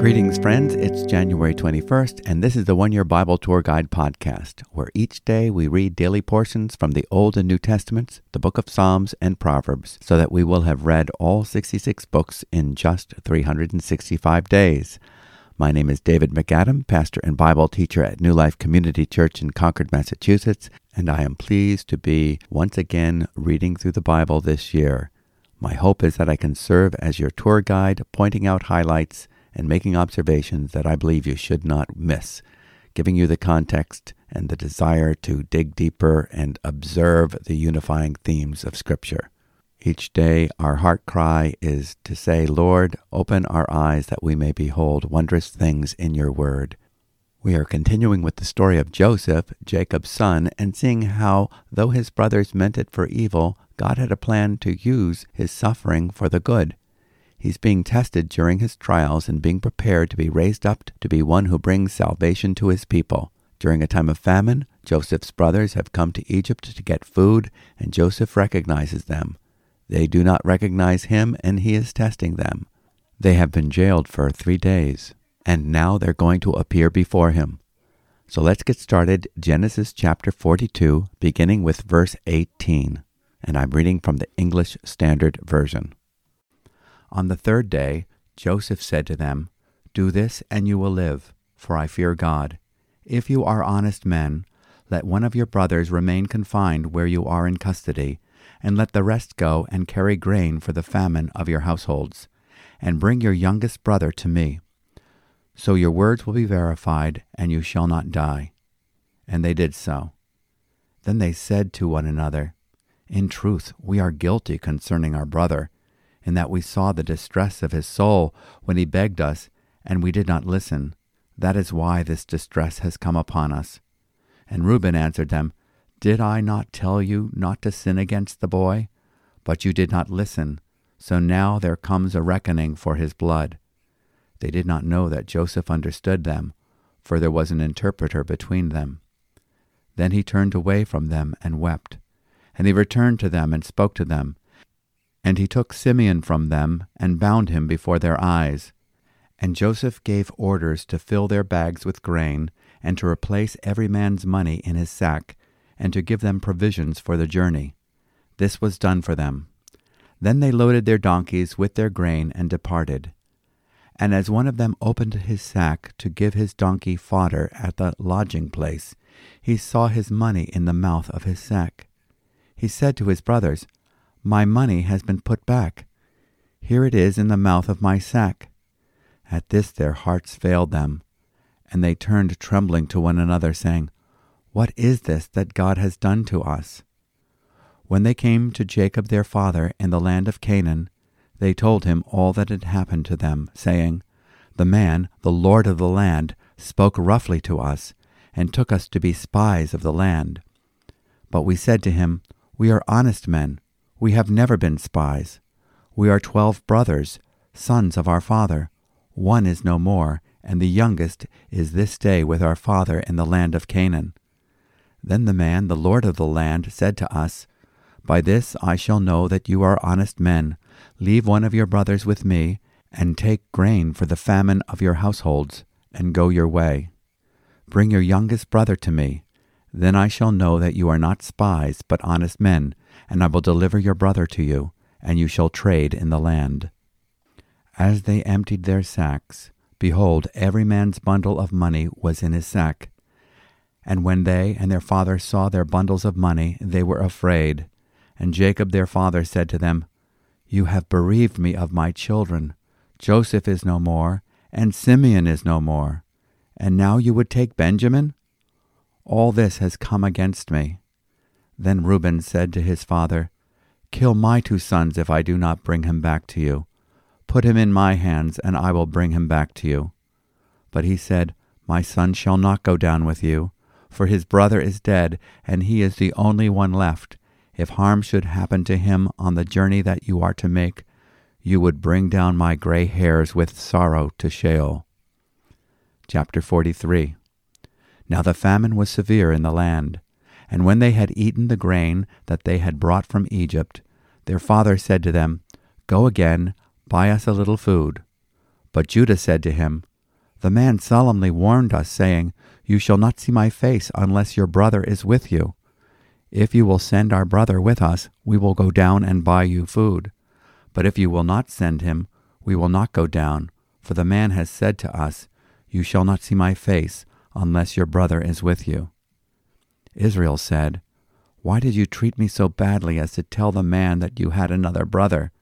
Greetings, friends. It's January 21st, and this is the One Year Bible Tour Guide podcast, where each day we read daily portions from the Old and New Testaments, the book of Psalms, and Proverbs, so that we will have read all 66 books in just 365 days. My name is David MacAdam, pastor and Bible teacher at New Life Community Church in Concord, Massachusetts, and I am pleased to be once again reading through the Bible this year. My hope is that I can serve as your tour guide, pointing out highlights and making observations that I believe you should not miss, giving you the context and the desire to dig deeper and observe the unifying themes of Scripture. Each day, our heart cry is to say, Lord, open our eyes that we may behold wondrous things in your word. We are continuing with the story of Joseph, Jacob's son, and seeing how, though his brothers meant it for evil, God had a plan to use his suffering for the good. He's being tested during his trials and being prepared to be raised up to be one who brings salvation to his people. During a time of famine, Joseph's brothers have come to Egypt to get food, and Joseph recognizes them. They do not recognize him, and he is testing them. They have been jailed for three days, and now they're going to appear before him. So let's get started. Genesis chapter 42, beginning with verse 18. And I'm reading from the English Standard Version. On the third day, Joseph said to them, Do this, and you will live, for I fear God. If you are honest men, let one of your brothers remain confined where you are in custody, and let the rest go and carry grain for the famine of your households, and bring your youngest brother to me. So your words will be verified, and you shall not die. And they did so. Then they said to one another, In truth, we are guilty concerning our brother in that we saw the distress of his soul when he begged us, and we did not listen. That is why this distress has come upon us. And Reuben answered them, Did I not tell you not to sin against the boy? But you did not listen. So now there comes a reckoning for his blood. They did not know that Joseph understood them, for there was an interpreter between them. Then he turned away from them and wept. And he returned to them and spoke to them. And he took Simeon from them and bound him before their eyes. And Joseph gave orders to fill their bags with grain, and to replace every man's money in his sack, and to give them provisions for the journey. This was done for them. Then they loaded their donkeys with their grain and departed. And as one of them opened his sack to give his donkey fodder at the lodging place, he saw his money in the mouth of his sack. He said to his brothers, my money has been put back. Here it is in the mouth of my sack. At this their hearts failed them, and they turned trembling to one another, saying, What is this that God has done to us? When they came to Jacob their father in the land of Canaan, they told him all that had happened to them, saying, The man, the Lord of the land, spoke roughly to us, and took us to be spies of the land. But we said to him, We are honest men we have never been spies. We are twelve brothers, sons of our father. One is no more, and the youngest is this day with our father in the land of Canaan. Then the man, the Lord of the land, said to us, By this I shall know that you are honest men. Leave one of your brothers with me, and take grain for the famine of your households, and go your way. Bring your youngest brother to me. Then I shall know that you are not spies, but honest men, and I will deliver your brother to you, and you shall trade in the land. As they emptied their sacks, behold, every man's bundle of money was in his sack. And when they and their father saw their bundles of money, they were afraid. And Jacob their father said to them, You have bereaved me of my children. Joseph is no more, and Simeon is no more. And now you would take Benjamin? All this has come against me. Then Reuben said to his father, Kill my two sons if I do not bring him back to you. Put him in my hands, and I will bring him back to you. But he said, My son shall not go down with you, for his brother is dead, and he is the only one left. If harm should happen to him on the journey that you are to make, you would bring down my gray hairs with sorrow to Sheol. Chapter 43 Now the famine was severe in the land and when they had eaten the grain that they had brought from Egypt, their father said to them, Go again, buy us a little food. But Judah said to him, The man solemnly warned us, saying, You shall not see my face unless your brother is with you. If you will send our brother with us, we will go down and buy you food. But if you will not send him, we will not go down, for the man has said to us, You shall not see my face unless your brother is with you. Israel said, Why did you treat me so badly as to tell the man that you had another brother?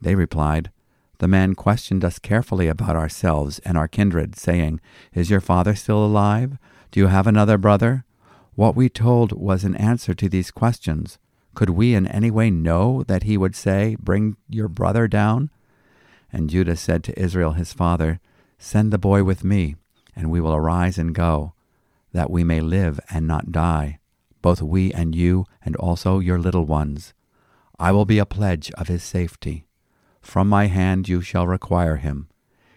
They replied, The man questioned us carefully about ourselves and our kindred, saying, Is your father still alive? Do you have another brother? What we told was an answer to these questions. Could we in any way know that he would say, Bring your brother down? And Judah said to Israel his father, Send the boy with me, and we will arise and go, that we may live and not die, both we and you, and also your little ones. I will be a pledge of his safety. From my hand you shall require him.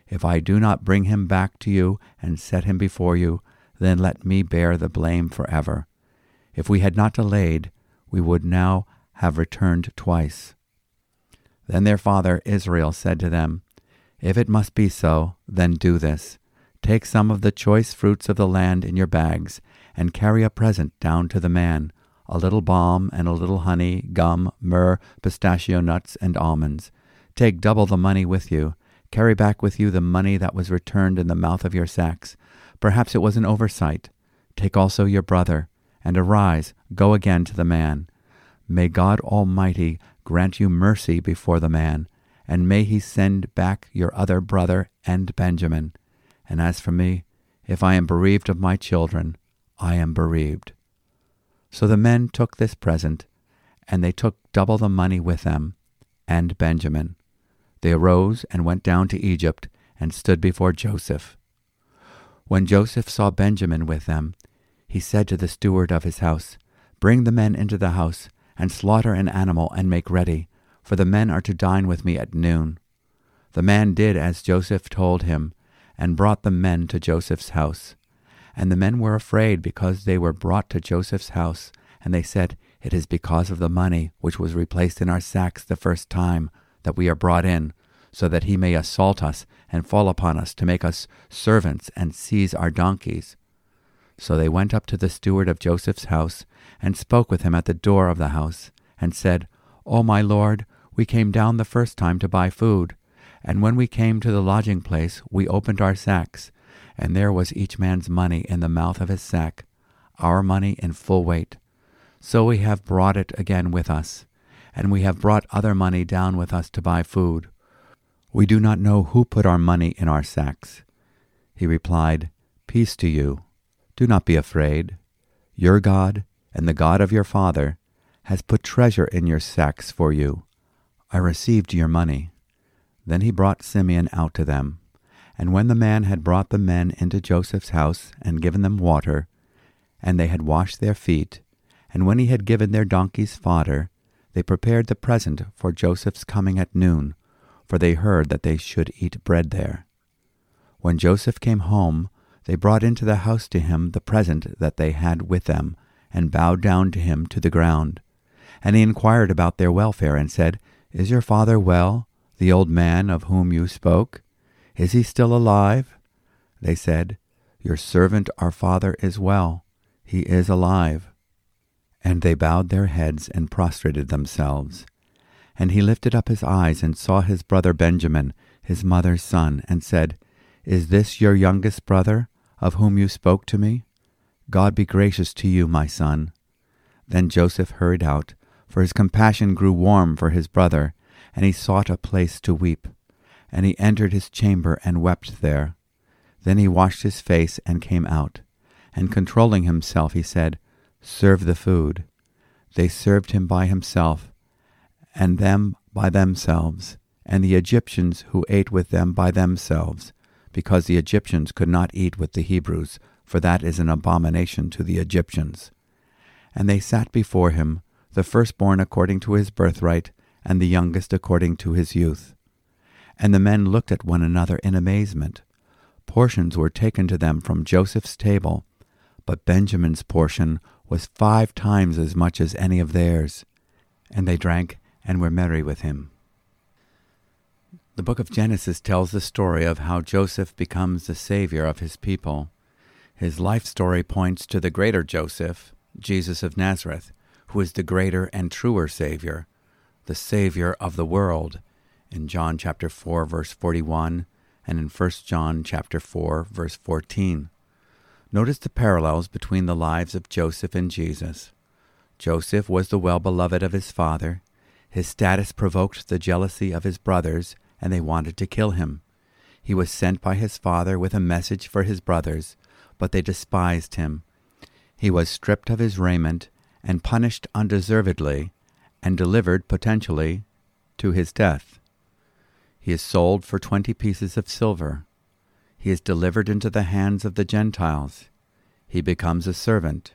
If I do not bring him back to you and set him before you, then let me bear the blame forever. If we had not delayed, we would now have returned twice. Then their father Israel said to them, If it must be so, then do this. Take some of the choice fruits of the land in your bags, and carry a present down to the man a little balm and a little honey, gum, myrrh, pistachio nuts, and almonds. Take double the money with you. Carry back with you the money that was returned in the mouth of your sacks Perhaps it was an oversight. Take also your brother, and arise, go again to the man. May God Almighty grant you mercy before the man, and may he send back your other brother and Benjamin. And as for me, if I am bereaved of my children, I am bereaved. So the men took this present, and they took double the money with them, and Benjamin. They arose and went down to Egypt, and stood before Joseph. When Joseph saw Benjamin with them, he said to the steward of his house, Bring the men into the house, and slaughter an animal, and make ready, for the men are to dine with me at noon. The man did as Joseph told him, and brought the men to Joseph's house. And the men were afraid because they were brought to Joseph's house, and they said, It is because of the money which was replaced in our sacks the first time that we are brought in, so that he may assault us and fall upon us to make us servants and seize our donkeys. So they went up to the steward of Joseph's house and spoke with him at the door of the house, and said, O my lord, we came down the first time to buy food, and when we came to the lodging place, we opened our sacks, and there was each man's money in the mouth of his sack, our money in full weight. So we have brought it again with us, and we have brought other money down with us to buy food. We do not know who put our money in our sacks. He replied, Peace to you. Do not be afraid. Your God and the God of your father has put treasure in your sacks for you. I received your money. Then he brought Simeon out to them. And when the man had brought the men into Joseph's house and given them water, and they had washed their feet, and when he had given their donkeys fodder, they prepared the present for Joseph's coming at noon, for they heard that they should eat bread there. When Joseph came home, they brought into the house to him the present that they had with them, and bowed down to him to the ground. And he inquired about their welfare, and said, Is your father well, the old man of whom you spoke? Is he still alive? They said, Your servant our father is well. He is alive. And they bowed their heads and prostrated themselves. And he lifted up his eyes and saw his brother Benjamin, his mother's son, and said, Is this your youngest brother, of whom you spoke to me? God be gracious to you, my son. Then Joseph hurried out, for his compassion grew warm for his brother, and he sought a place to weep. And he entered his chamber and wept there. Then he washed his face and came out. And controlling himself, he said, Serve the food. They served him by himself, and them by themselves, and the Egyptians who ate with them by themselves, because the Egyptians could not eat with the Hebrews, for that is an abomination to the Egyptians. And they sat before him, the firstborn according to his birthright, and the youngest according to his youth. And the men looked at one another in amazement. Portions were taken to them from Joseph's table, but Benjamin's portion was five times as much as any of theirs. And they drank and were merry with him. The book of Genesis tells the story of how Joseph becomes the savior of his people. His life story points to the greater Joseph, Jesus of Nazareth, who is the greater and truer Savior, the Savior of the world, in John chapter 4 verse 41 and in 1 John chapter 4 verse 14. Notice the parallels between the lives of Joseph and Jesus. Joseph was the well-beloved of his father. His status provoked the jealousy of his brothers, and they wanted to kill him. He was sent by his father with a message for his brothers, but they despised him. He was stripped of his raiment and punished undeservedly and delivered potentially to his death. He is sold for twenty pieces of silver. He is delivered into the hands of the Gentiles. He becomes a servant.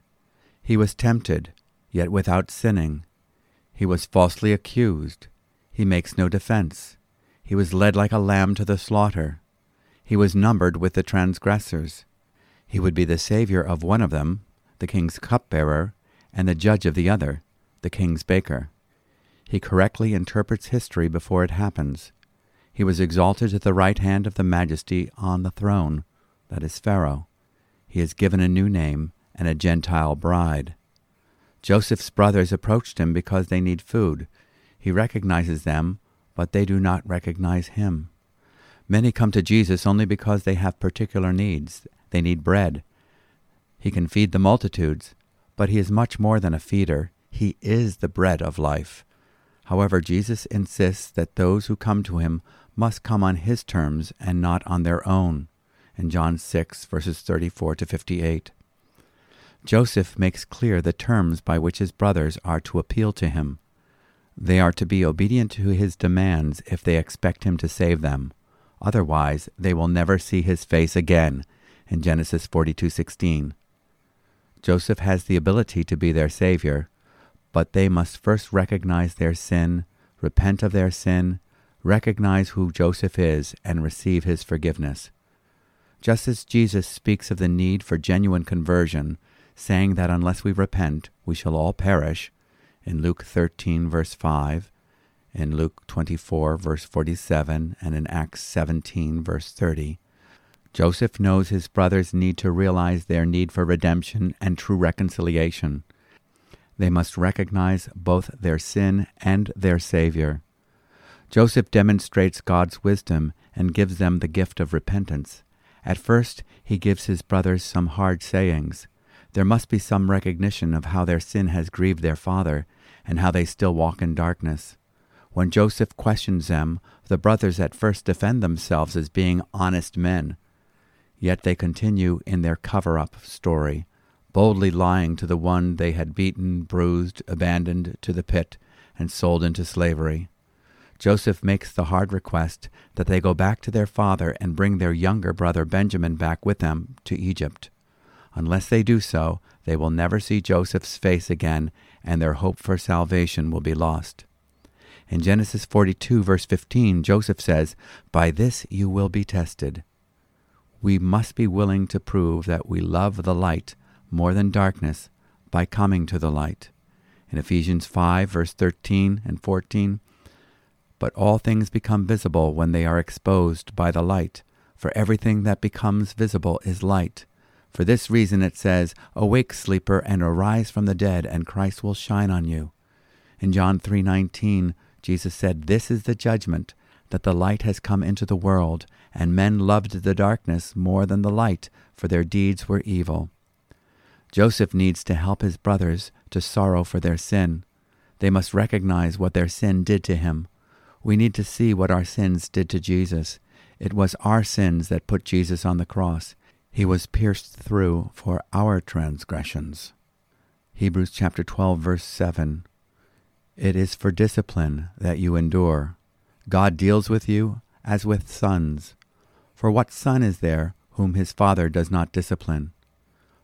He was tempted, yet without sinning. He was falsely accused. He makes no defense. He was led like a lamb to the slaughter. He was numbered with the transgressors. He would be the savior of one of them, the king's cupbearer, and the judge of the other, the king's baker. He correctly interprets history before it happens. He was exalted to the right hand of the majesty on the throne, that is Pharaoh. He is given a new name and a Gentile bride. Joseph's brothers approached him because they need food. He recognizes them, but they do not recognize him. Many come to Jesus only because they have particular needs. They need bread. He can feed the multitudes, but he is much more than a feeder. He is the bread of life. However, Jesus insists that those who come to him must come on his terms and not on their own. In John 6, verses 34 to 58. Joseph makes clear the terms by which his brothers are to appeal to him. They are to be obedient to his demands if they expect him to save them. Otherwise, they will never see his face again. In Genesis 42:16. Joseph has the ability to be their savior, but they must first recognize their sin, repent of their sin, recognize who Joseph is, and receive his forgiveness. Just as Jesus speaks of the need for genuine conversion, saying that unless we repent, we shall all perish, in Luke 13, verse 5, in Luke 24, verse 47, and in Acts 17, verse 30. Joseph knows his brothers need to realize their need for redemption and true reconciliation. They must recognize both their sin and their Savior. Joseph demonstrates God's wisdom and gives them the gift of repentance. At first, he gives his brothers some hard sayings. There must be some recognition of how their sin has grieved their father and how they still walk in darkness. When Joseph questions them, the brothers at first defend themselves as being honest men. Yet they continue in their cover up story, boldly lying to the one they had beaten, bruised, abandoned to the pit, and sold into slavery. Joseph makes the hard request that they go back to their father and bring their younger brother Benjamin back with them to Egypt. Unless they do so, they will never see Joseph's face again, and their hope for salvation will be lost. In Genesis 42, verse 15, Joseph says, By this you will be tested. We must be willing to prove that we love the light more than darkness by coming to the light. In Ephesians 5, verse 13 and 14, But all things become visible when they are exposed by the light, for everything that becomes visible is light. For this reason it says, Awake, sleeper, and arise from the dead, and Christ will shine on you. In John 3:19, Jesus said, This is the judgment, that the light has come into the world, and men loved the darkness more than the light, for their deeds were evil. Joseph needs to help his brothers to sorrow for their sin. They must recognize what their sin did to him. We need to see what our sins did to Jesus. It was our sins that put Jesus on the cross. He was pierced through for our transgressions. Hebrews chapter 12 verse 7. It is for discipline that you endure. God deals with you as with sons. For what son is there whom his father does not discipline?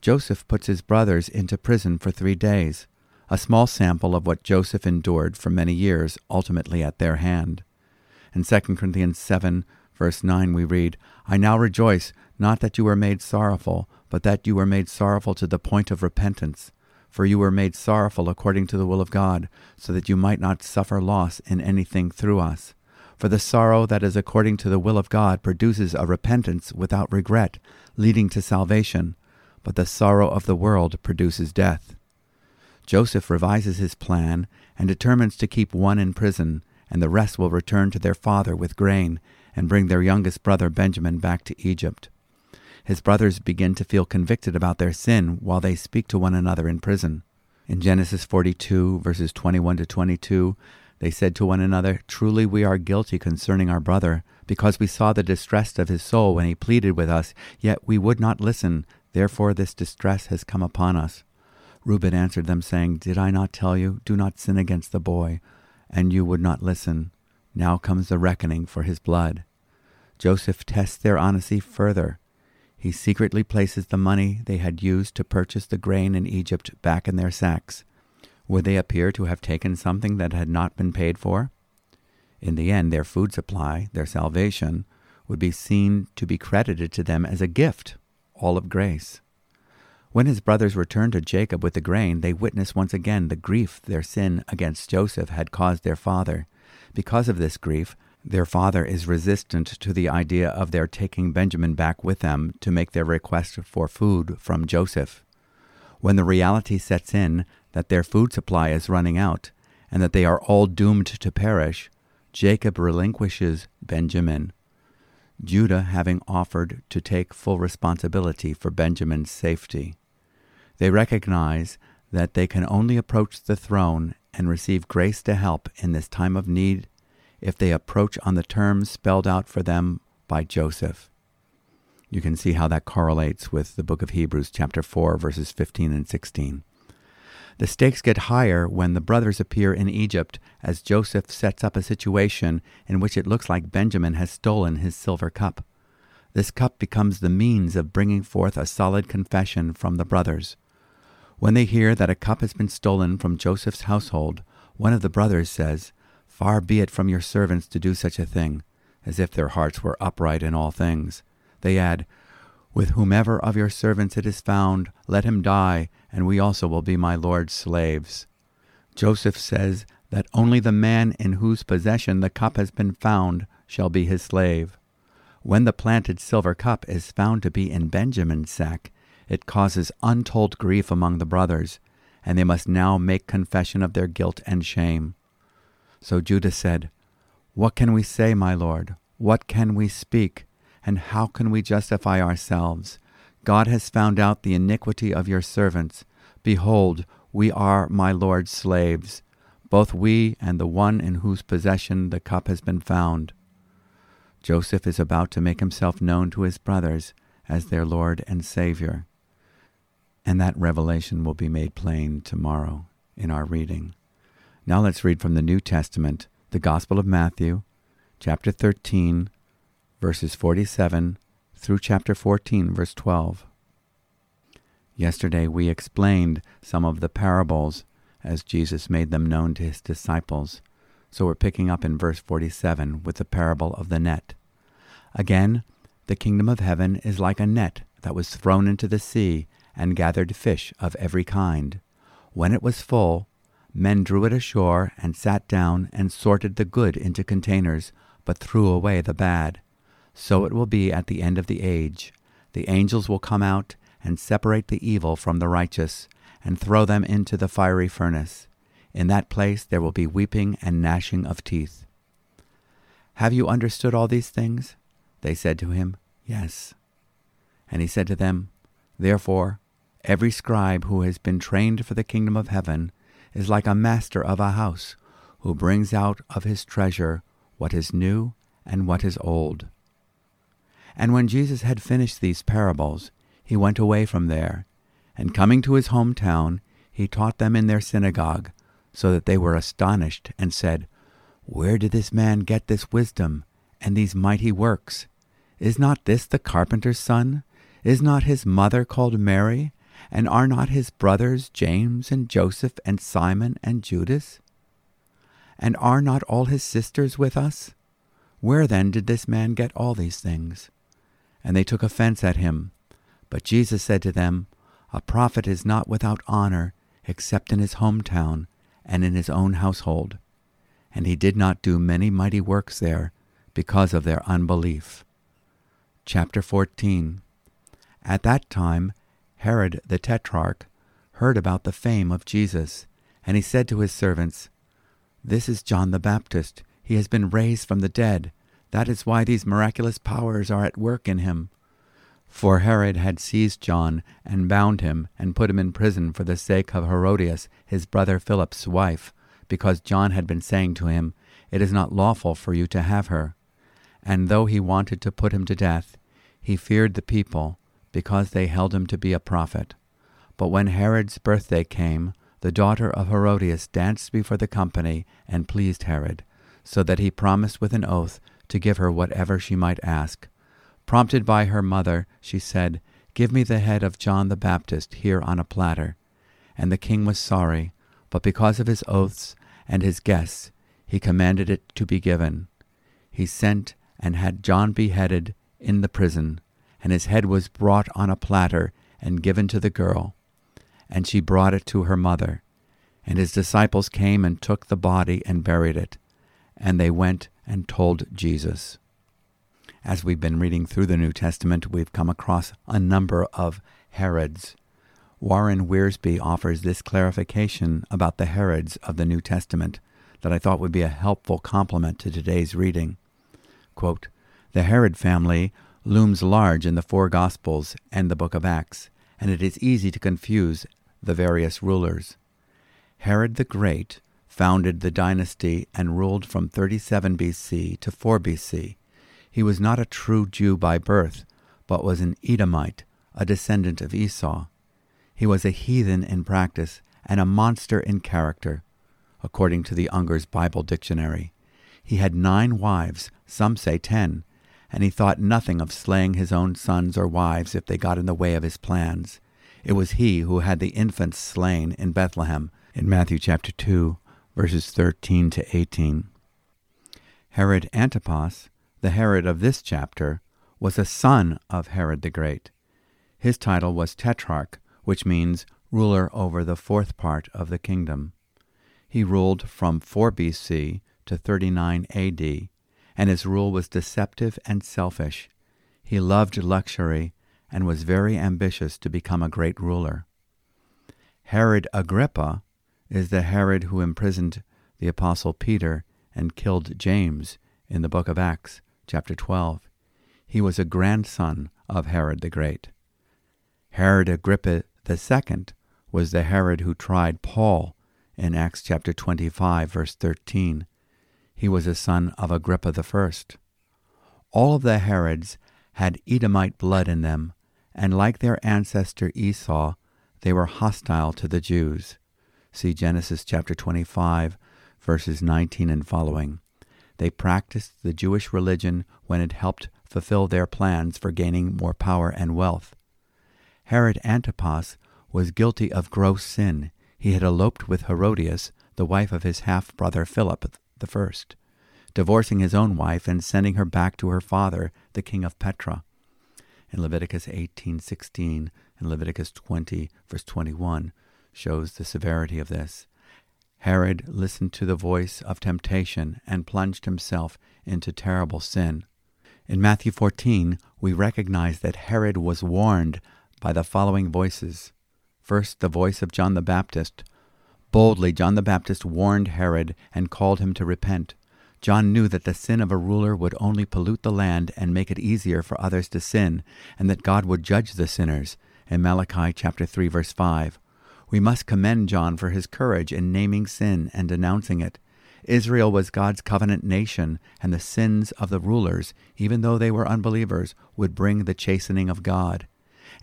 Joseph puts his brothers into prison for three days, a small sample of what Joseph endured for many years, ultimately at their hand. In 2 Corinthians 7, verse 9, we read, I now rejoice, not that you were made sorrowful, but that you were made sorrowful to the point of repentance. For you were made sorrowful according to the will of God, so that you might not suffer loss in anything through us. For the sorrow that is according to the will of God produces a repentance without regret, leading to salvation, but the sorrow of the world produces death. Joseph revises his plan and determines to keep one in prison, and the rest will return to their father with grain and bring their youngest brother Benjamin back to Egypt. His brothers begin to feel convicted about their sin while they speak to one another in prison. In Genesis 42, verses 21 to 22, they said to one another, Truly we are guilty concerning our brother, because we saw the distress of his soul when he pleaded with us, yet we would not listen. Therefore this distress has come upon us. Reuben answered them, saying, Did I not tell you, do not sin against the boy? And you would not listen. Now comes the reckoning for his blood. Joseph tests their honesty further. He secretly places the money they had used to purchase the grain in Egypt back in their sacks. Would they appear to have taken something that had not been paid for? In the end, their food supply, their salvation, would be seen to be credited to them as a gift, all of grace. When his brothers returned to Jacob with the grain, they witnessed once again the grief their sin against Joseph had caused their father. Because of this grief, their father is resistant to the idea of their taking Benjamin back with them to make their request for food from Joseph. When the reality sets in that their food supply is running out and that they are all doomed to perish, Jacob relinquishes Benjamin. Judah having offered to take full responsibility for Benjamin's safety. They recognize that they can only approach the throne and receive grace to help in this time of need if they approach on the terms spelled out for them by Joseph. You can see how that correlates with the book of Hebrews, chapter 4, verses 15 and 16. The stakes get higher when the brothers appear in Egypt as Joseph sets up a situation in which it looks like Benjamin has stolen his silver cup. This cup becomes the means of bringing forth a solid confession from the brothers. When they hear that a cup has been stolen from Joseph's household, one of the brothers says, Far be it from your servants to do such a thing, as if their hearts were upright in all things. They add, With whomever of your servants it is found, let him die, and we also will be my Lord's slaves. Joseph says that only the man in whose possession the cup has been found shall be his slave. When the planted silver cup is found to be in Benjamin's sack, it causes untold grief among the brothers, and they must now make confession of their guilt and shame. So Judah said, What can we say, my Lord? What can we speak? And how can we justify ourselves? God has found out the iniquity of your servants. Behold, we are my Lord's slaves, both we and the one in whose possession the cup has been found. Joseph is about to make himself known to his brothers as their Lord and Savior. And that revelation will be made plain tomorrow in our reading. Now let's read from the New Testament, the Gospel of Matthew, chapter 13, verses 47 through chapter 14, verse 12. Yesterday we explained some of the parables as Jesus made them known to his disciples. So we're picking up in verse 47 with the parable of the net. Again, the kingdom of heaven is like a net that was thrown into the sea and gathered fish of every kind. When it was full, Men drew it ashore and sat down and sorted the good into containers, but threw away the bad. So it will be at the end of the age. The angels will come out and separate the evil from the righteous, and throw them into the fiery furnace. In that place there will be weeping and gnashing of teeth. Have you understood all these things? They said to him, Yes. And he said to them, Therefore, every scribe who has been trained for the kingdom of heaven is like a master of a house who brings out of his treasure what is new and what is old. And when Jesus had finished these parables, he went away from there, and coming to his hometown, he taught them in their synagogue, so that they were astonished, and said, Where did this man get this wisdom and these mighty works? Is not this the carpenter's son? Is not his mother called Mary? And are not his brothers James and Joseph and Simon and Judas? And are not all his sisters with us? Where then did this man get all these things? And they took offense at him. But Jesus said to them, A prophet is not without honor except in his hometown and in his own household. And he did not do many mighty works there because of their unbelief. Chapter 14 At that time Herod the Tetrarch heard about the fame of Jesus, and he said to his servants, This is John the Baptist. He has been raised from the dead. That is why these miraculous powers are at work in him. For Herod had seized John and bound him and put him in prison for the sake of Herodias, his brother Philip's wife, because John had been saying to him, It is not lawful for you to have her. And though he wanted to put him to death, he feared the people, because they held him to be a prophet. But when Herod's birthday came, the daughter of Herodias danced before the company and pleased Herod, so that he promised with an oath to give her whatever she might ask. Prompted by her mother, she said, Give me the head of John the Baptist here on a platter. And the king was sorry, but because of his oaths and his guests, he commanded it to be given. He sent and had John beheaded in the prison, and his head was brought on a platter and given to the girl. And she brought it to her mother. And his disciples came and took the body and buried it. And they went and told Jesus. As we've been reading through the New Testament, we've come across a number of Herods. Warren Wiersbe offers this clarification about the Herods of the New Testament that I thought would be a helpful complement to today's reading. Quote, the Herod family looms large in the four Gospels and the book of Acts, and it is easy to confuse the various rulers. Herod the Great founded the dynasty and ruled from 37 BC to 4 BC. He was not a true Jew by birth, but was an Edomite, a descendant of Esau. He was a heathen in practice and a monster in character, according to the Unger's Bible Dictionary. He had nine wives, some say ten, and he thought nothing of slaying his own sons or wives if they got in the way of his plans. It was he who had the infants slain in Bethlehem in Matthew chapter 2, verses 13 to 18. Herod Antipas, the Herod of this chapter, was a son of Herod the Great. His title was Tetrarch, which means ruler over the fourth part of the kingdom. He ruled from 4 BC to 39 AD and his rule was deceptive and selfish. He loved luxury and was very ambitious to become a great ruler. Herod Agrippa is the Herod who imprisoned the apostle Peter and killed James in the book of Acts, chapter 12. He was a grandson of Herod the Great. Herod Agrippa II was the Herod who tried Paul in Acts chapter 25, verse 13. He was a son of Agrippa First. All of the Herods had Edomite blood in them, and like their ancestor Esau, they were hostile to the Jews. See Genesis chapter 25, verses 19 and following. They practiced the Jewish religion when it helped fulfill their plans for gaining more power and wealth. Herod Antipas was guilty of gross sin. He had eloped with Herodias, the wife of his half brother Philip the first, divorcing his own wife and sending her back to her father, the king of Petra. In Leviticus 18:16 and Leviticus 20 verse 21 shows the severity of this. Herod listened to the voice of temptation and plunged himself into terrible sin. In Matthew 14, we recognize that Herod was warned by the following voices. First, the voice of John the Baptist, Boldly, John the Baptist warned Herod and called him to repent. John knew that the sin of a ruler would only pollute the land and make it easier for others to sin, and that God would judge the sinners. In Malachi chapter 3 verse 5. We must commend John for his courage in naming sin and denouncing it. Israel was God's covenant nation, and the sins of the rulers, even though they were unbelievers, would bring the chastening of God.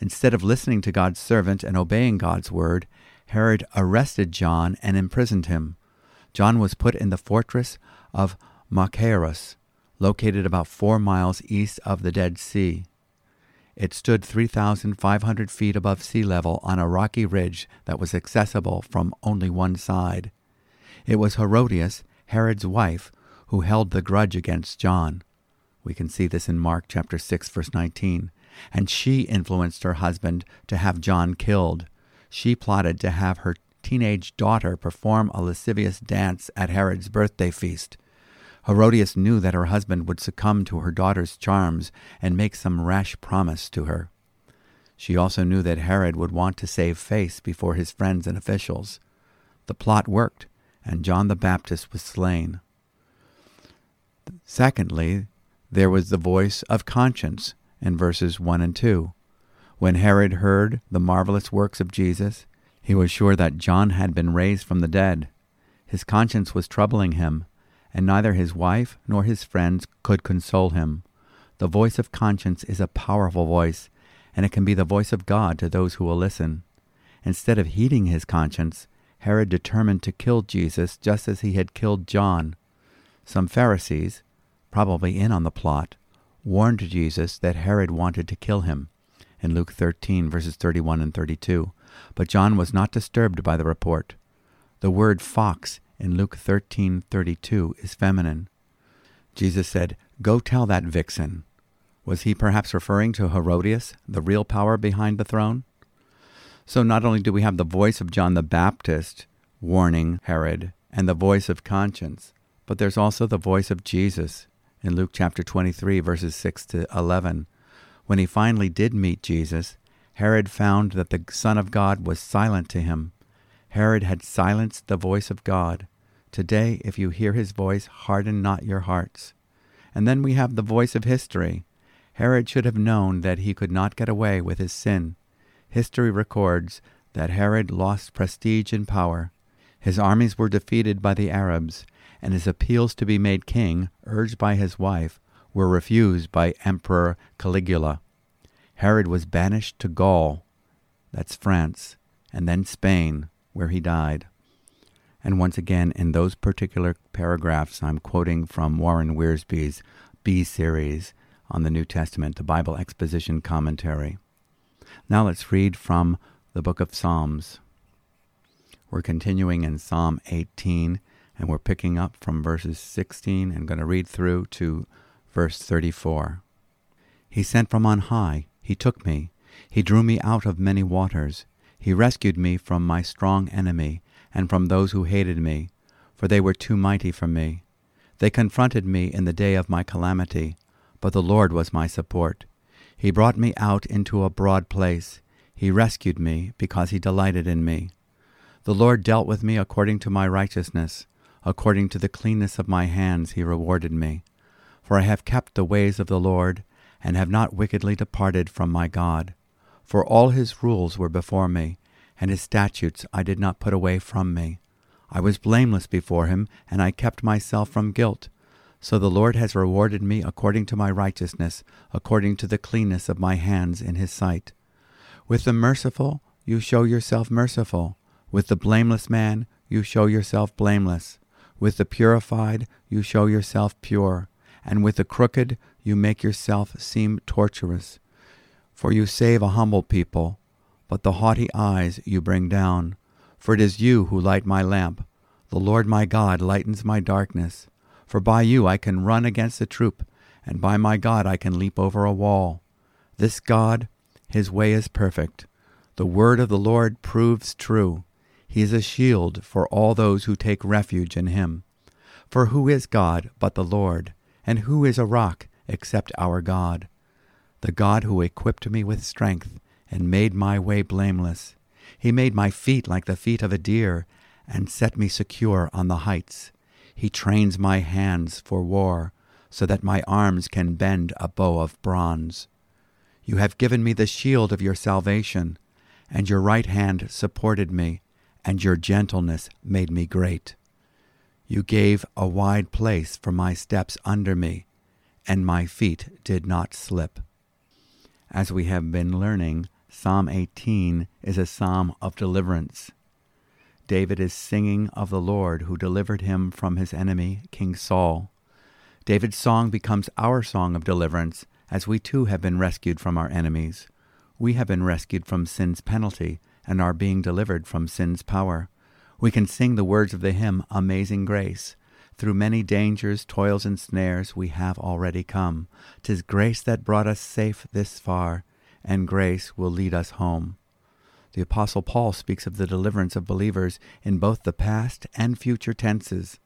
Instead of listening to God's servant and obeying God's word, Herod arrested John and imprisoned him. John was put in the fortress of Machaerus, located about four miles east of the Dead Sea. It stood 3,500 feet above sea level on a rocky ridge that was accessible from only one side. It was Herodias, Herod's wife, who held the grudge against John. We can see this in Mark chapter 6 verse 19. And she influenced her husband to have John killed. She plotted to have her teenage daughter perform a lascivious dance at Herod's birthday feast. Herodias knew that her husband would succumb to her daughter's charms and make some rash promise to her. She also knew that Herod would want to save face before his friends and officials. The plot worked, and John the Baptist was slain. Secondly, there was the voice of conscience in verses 1 and 2. When Herod heard the marvelous works of Jesus, he was sure that John had been raised from the dead. His conscience was troubling him, and neither his wife nor his friends could console him. The voice of conscience is a powerful voice, and it can be the voice of God to those who will listen. Instead of heeding his conscience, Herod determined to kill Jesus just as he had killed John. Some Pharisees, probably in on the plot, warned Jesus that Herod wanted to kill him in Luke 13, verses 31 and 32. But John was not disturbed by the report. The word fox in Luke 13:32 is feminine. Jesus said, "Go tell that vixen." Was he perhaps referring to Herodias, the real power behind the throne? So not only do we have the voice of John the Baptist warning Herod and the voice of conscience, but there's also the voice of Jesus in Luke chapter 23 verses 6 to 11. When he finally did meet Jesus, Herod found that the Son of God was silent to him Herod had silenced the voice of God. Today, if you hear his voice, harden not your hearts. And then we have the voice of history. Herod should have known that he could not get away with his sin. History records that Herod lost prestige and power. His armies were defeated by the Arabs, and his appeals to be made king, urged by his wife, were refused by Emperor Caligula. Herod was banished to Gaul, that's France, and then Spain, where he died. And once again, in those particular paragraphs, I'm quoting from Warren Wiersbe's Be series on the New Testament, the Bible Exposition Commentary. Now let's read from the book of Psalms. We're continuing in Psalm 18, and we're picking up from verses 16 and going to read through to verse 34. He sent from on high, he took me, he drew me out of many waters. He rescued me from my strong enemy and from those who hated me, for they were too mighty for me. They confronted me in the day of my calamity, but the Lord was my support. He brought me out into a broad place. He rescued me because he delighted in me. The Lord dealt with me according to my righteousness. According to the cleanness of my hands he rewarded me. For I have kept the ways of the Lord, and have not wickedly departed from my God. For all his rules were before me, and his statutes I did not put away from me. I was blameless before him, and I kept myself from guilt. So the Lord has rewarded me according to my righteousness, according to the cleanness of my hands in his sight. With the merciful you show yourself merciful, with the blameless man you show yourself blameless, with the purified you show yourself pure, and with the crooked you make yourself seem tortuous. For you save a humble people, but the haughty eyes you bring down. For it is you who light my lamp. The Lord my God lightens my darkness. For by you I can run against a troop, and by my God I can leap over a wall. This God, his way is perfect. The word of the Lord proves true. He is a shield for all those who take refuge in him. For who is God but the Lord? And who is a rock except our God? The God who equipped me with strength and made my way blameless. He made my feet like the feet of a deer and set me secure on the heights. He trains my hands for war so that my arms can bend a bow of bronze. You have given me the shield of your salvation, and your right hand supported me, and your gentleness made me great. You gave a wide place for my steps under me, and my feet did not slip. As we have been learning, Psalm 18 is a psalm of deliverance. David is singing of the Lord who delivered him from his enemy, King Saul. David's song becomes our song of deliverance as we too have been rescued from our enemies. We have been rescued from sin's penalty and are being delivered from sin's power. We can sing the words of the hymn, Amazing Grace. Through many dangers, toils, and snares we have already come. Tis grace that brought us safe this far, and grace will lead us home. The Apostle Paul speaks of the deliverance of believers in both the past and future tenses.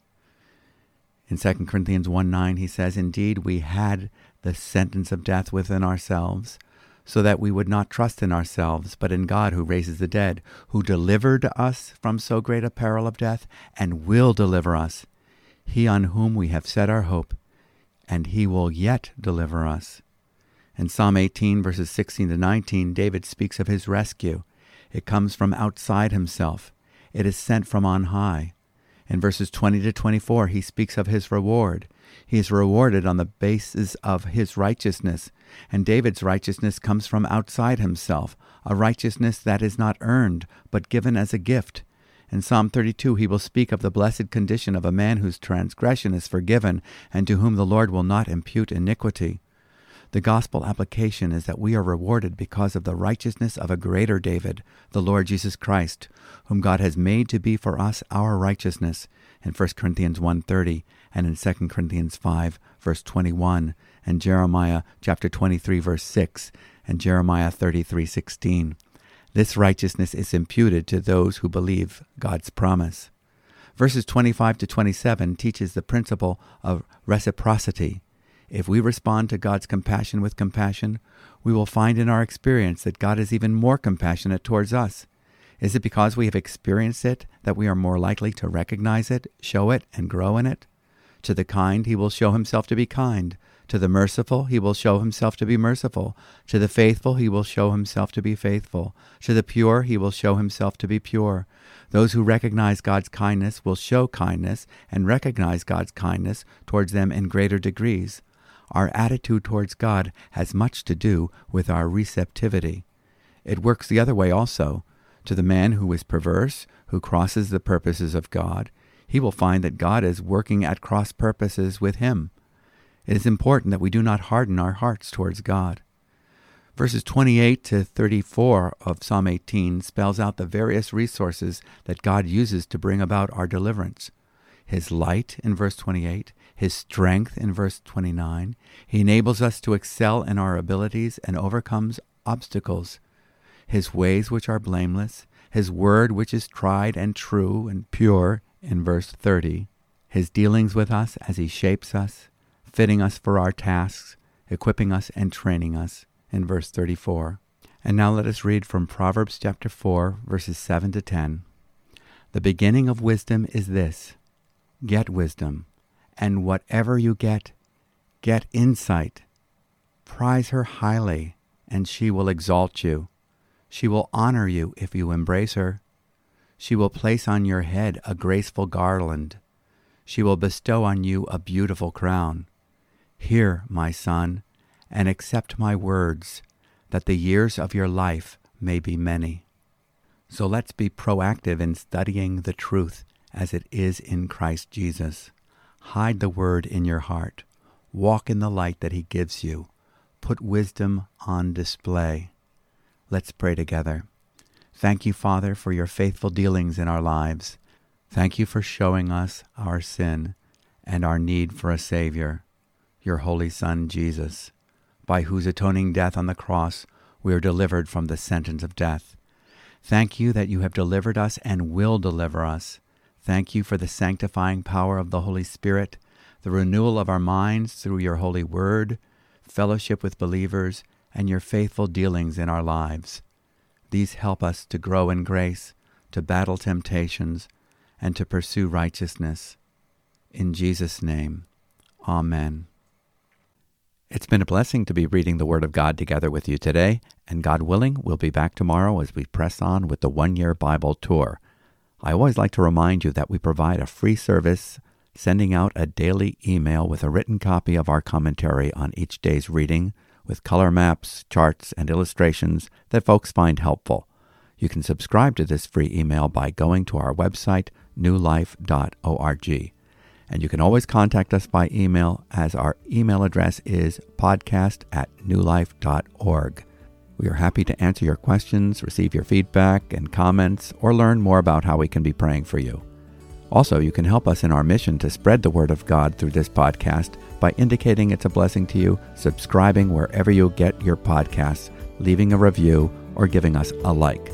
In 2 Corinthians 1 9, he says, Indeed, we had the sentence of death within ourselves, so that we would not trust in ourselves, but in God who raises the dead, who delivered us from so great a peril of death, and will deliver us, he on whom we have set our hope, and he will yet deliver us. In Psalm 18, verses 16 to 19, David speaks of his rescue. It comes from outside himself, it is sent from on high. In verses 20 to 24, he speaks of his reward. He is rewarded on the basis of his righteousness, and David's righteousness comes from outside himself, a righteousness that is not earned, but given as a gift. In Psalm 32, he will speak of the blessed condition of a man whose transgression is forgiven, and to whom the Lord will not impute iniquity. The gospel application is that we are rewarded because of the righteousness of a greater David, the Lord Jesus Christ, whom God has made to be for us our righteousness in 1 Corinthians 1:30 and in 2 Corinthians 5 verse 21 and Jeremiah chapter 23 verse 6 and Jeremiah 33:16. This righteousness is imputed to those who believe God's promise. Verses 25 to 27 teaches the principle of reciprocity if we respond to God's compassion with compassion, we will find in our experience that God is even more compassionate towards us. Is it because we have experienced it that we are more likely to recognize it, show it, and grow in it? To the kind, he will show himself to be kind. To the merciful, he will show himself to be merciful. To the faithful, he will show himself to be faithful. To the pure, he will show himself to be pure. Those who recognize God's kindness will show kindness and recognize God's kindness towards them in greater degrees. Our attitude towards God has much to do with our receptivity. It works the other way also. To the man who is perverse, who crosses the purposes of God, he will find that God is working at cross purposes with him. It is important that we do not harden our hearts towards God. Verses 28 to 34 of Psalm 18 spells out the various resources that God uses to bring about our deliverance. His light in verse 28, his strength in verse 29. He enables us to excel in our abilities and overcomes obstacles. His ways, which are blameless, his word, which is tried and true and pure, in verse 30. His dealings with us as he shapes us, fitting us for our tasks, equipping us and training us, in verse 34. And now let us read from Proverbs chapter 4, verses 7 to 10. The beginning of wisdom is this get wisdom and whatever you get, get insight. Prize her highly, and she will exalt you. She will honor you if you embrace her. She will place on your head a graceful garland. She will bestow on you a beautiful crown. Hear, my son, and accept my words, that the years of your life may be many. So let's be proactive in studying the truth as it is in Christ Jesus. Hide the word in your heart. Walk in the light that he gives you. Put wisdom on display. Let's pray together. Thank you, Father, for your faithful dealings in our lives. Thank you for showing us our sin and our need for a Savior, your Holy Son, Jesus, by whose atoning death on the cross we are delivered from the sentence of death. Thank you that you have delivered us and will deliver us. Thank you for the sanctifying power of the Holy Spirit, the renewal of our minds through your holy word, fellowship with believers, and your faithful dealings in our lives. These help us to grow in grace, to battle temptations, and to pursue righteousness. In Jesus' name, Amen. It's been a blessing to be reading the Word of God together with you today, and God willing, we'll be back tomorrow as we press on with the one year Bible tour. I always like to remind you that we provide a free service sending out a daily email with a written copy of our commentary on each day's reading with color maps, charts, and illustrations that folks find helpful. You can subscribe to this free email by going to our website, newlife.org. And you can always contact us by email, as our email address is podcast at newlife.org. We are happy to answer your questions, receive your feedback and comments, or learn more about how we can be praying for you. Also, you can help us in our mission to spread the Word of God through this podcast by indicating it's a blessing to you, subscribing wherever you get your podcasts, leaving a review, or giving us a like.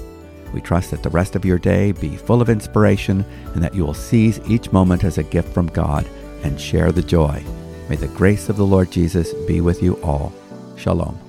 We trust that the rest of your day be full of inspiration and that you will seize each moment as a gift from God and share the joy. May the grace of the Lord Jesus be with you all. Shalom.